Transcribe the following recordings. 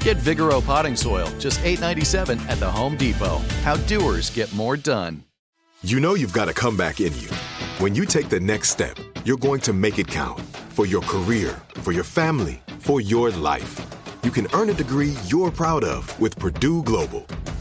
Get Vigoro potting soil, just $8.97 at the Home Depot. How doers get more done. You know you've got a comeback in you. When you take the next step, you're going to make it count for your career, for your family, for your life. You can earn a degree you're proud of with Purdue Global.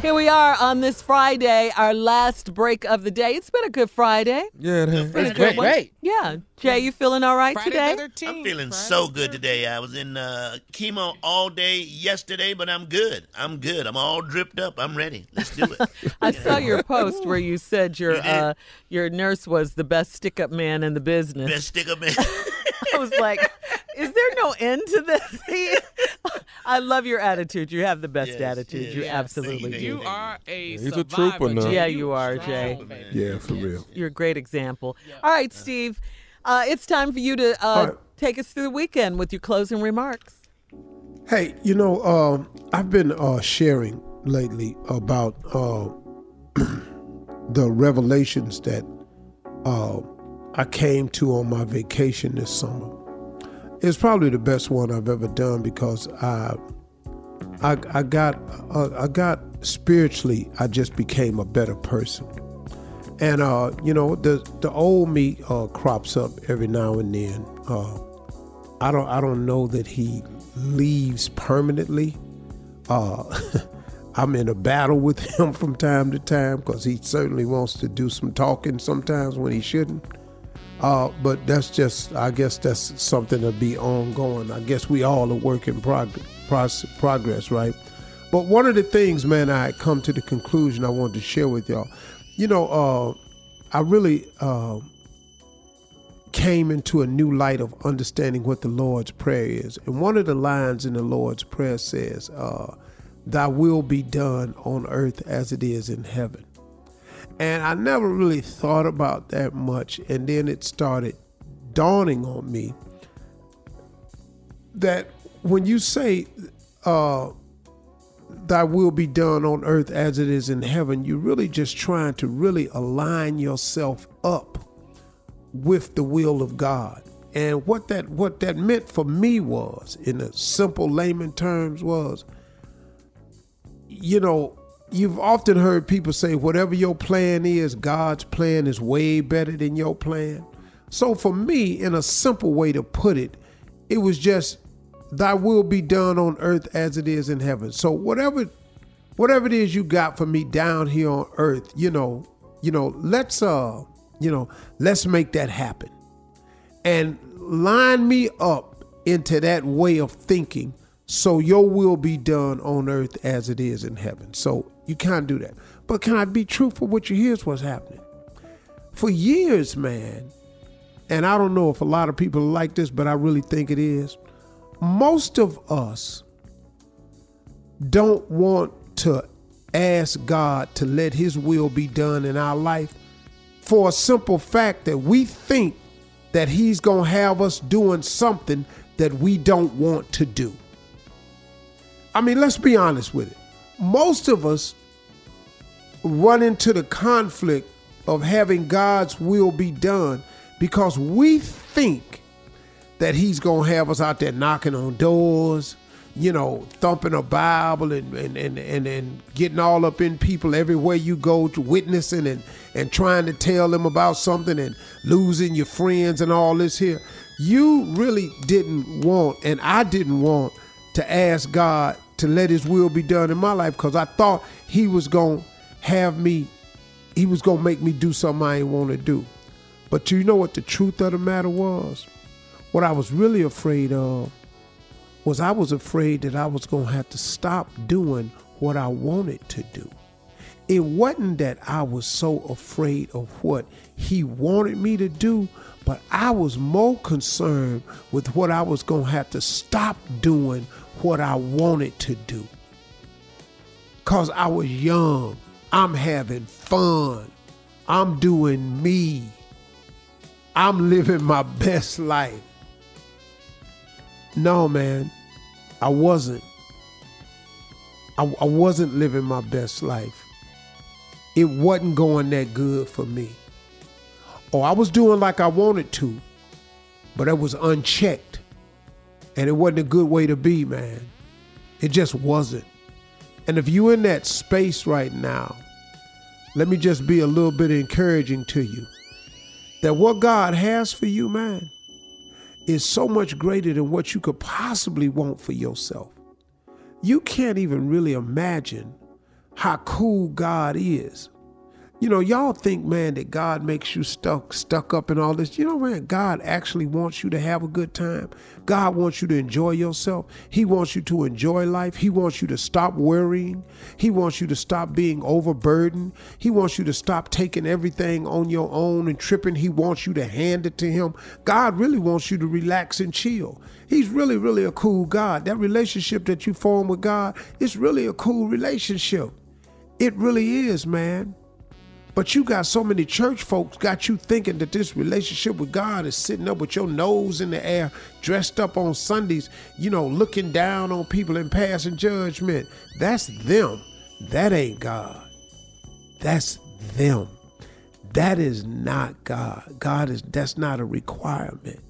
Here we are on this Friday, our last break of the day. It's been a good Friday. Yeah, it has. Been a It's good great, one. great. Yeah. Jay, you feeling all right Friday today? the 13th. I'm feeling Friday so good today. I was in uh, chemo all day yesterday, but I'm good. I'm good. I'm all dripped up. I'm ready. Let's do it. I saw your post where you said your You uh, your nurse was the best stick up man in the business. Best stick up man. I was like, is there no end to this? I love your attitude. You have the best Yes, attitude. yes. you Yes. absolutely Thank do. You are a He's a trooper now. Jay. Yeah, you are, Jay. baby. Yeah, for real. You're a great example. All right, Steve. Uh, it's time for you to uh, All right. take us through the weekend with your closing remarks. Hey, you know, um, I've been uh, sharing lately about uh, the revelations that uh, I came to on my vacation this summer. It's probably the best one I've ever done because I, I, I got, uh, I got spiritually, I just became a better person. And uh, you know, the the old me uh, crops up every now and then. Uh, I don't I don't know that he leaves permanently. Uh, I'm in a battle with him from time to time because he certainly wants to do some talking sometimes when he shouldn't. Uh, but that's just I guess that's something to be ongoing. I guess we all are work in prog- pros- progress, right? But one of the things, man, I come to the conclusion I wanted to share with y'all. You know, uh, I really uh, came into a new light of understanding what the Lord's Prayer is. And one of the lines in the Lord's Prayer says, uh, Thy will be done on earth as it is in heaven. And I never really thought about that much. And then it started dawning on me that when you say, uh, Thy will be done on earth as it is in heaven, you're really just trying to really align yourself up with the will of God. And what that what that meant for me was, in a simple layman terms, was, you know, you've often heard people say, whatever your plan is, God's plan is way better than your plan. So for me, in a simple way to put it, it was just, thy will be done on earth as it is in heaven. So whatever whatever it is you got for me down here on earth, you know, you know, let's uh, you know, let's make that happen. And line me up into that way of thinking so your will be done on earth as it is in heaven. So you can't do that. But can I be truthful with you? Here's what's happening. For years, man, and I don't know if a lot of people like this, but I really think it is. Most of us don't want to ask God to let His will be done in our life for a simple fact that we think that He's going to have us doing something that we don't want to do. I mean, let's be honest with it. Most of us run into the conflict of having God's will be done because we think that He's going to have us out there knocking on doors, you know, thumping a Bible and, and, and, and, and getting all up in people everywhere you go, to witnessing and, and trying to tell them about something and losing your friends and all this here. You really didn't want, and I didn't want to ask God to let His will be done in my life because I thought He was going to have me, He was going to make me do something I didn't want to do. But you know what the truth of the matter was? What I was really afraid of was I was afraid that I was going to have to stop doing what I wanted to do. It wasn't that I was so afraid of what he wanted me to do, but I was more concerned with what I was going to have to stop doing what I wanted to do. Because I was young, I'm having fun, I'm doing me, I'm living my best life. No, man, I wasn't. I, I wasn't living my best life. It wasn't going that good for me. Or I was doing like I wanted to, but it was unchecked. And it wasn't a good way to be, man. It just wasn't. And if you're in that space right now, let me just be a little bit encouraging to you that what God has for you, man, is so much greater than what you could possibly want for yourself. You can't even really imagine how cool God is. You know, y'all think, man, that God makes you stuck stuck up and all this. You know, man, God actually wants you to have a good time. God wants you to enjoy yourself. He wants you to enjoy life. He wants you to stop worrying. He wants you to stop being overburdened. He wants you to stop taking everything on your own and tripping. He wants you to hand it to him. God really wants you to relax and chill. He's really, really a cool God. That relationship that you form with God is really a cool relationship. It really is, man. But you got so many church folks got you thinking that this relationship with God is sitting up with your nose in the air, dressed up on Sundays, you know, looking down on people and passing judgment. That's them. That ain't God. That's them. That is not God. God is that's not a requirement.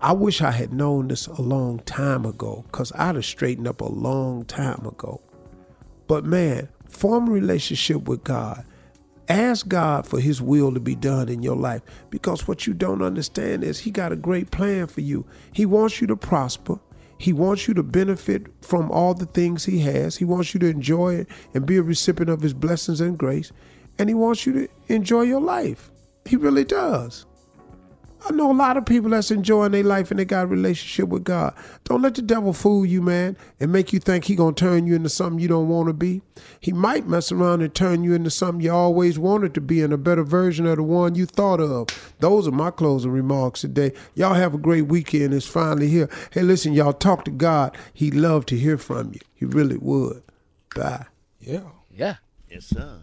I wish I had known this a long time ago, because I'd have straightened up a long time ago. But man, form a relationship with God Ask God for His will to be done in your life because what you don't understand is He got a great plan for you. He wants you to prosper. He wants you to benefit from all the things He has. He wants you to enjoy it and be a recipient of His blessings and grace. And He wants you to enjoy your life. He really does. I know a lot of people that's enjoying their life and they got a relationship with God. Don't let the devil fool you, man, and make you think he gonna turn you into something you don't want to be. He might mess around and turn you into something you always wanted to be and a better version of the one you thought of. Those are my closing remarks today. Y'all have a great weekend. It's finally here. Hey, listen, y'all talk to God. He'd love to hear from you. He really would. Bye. Yeah. Yeah. Yes, sir.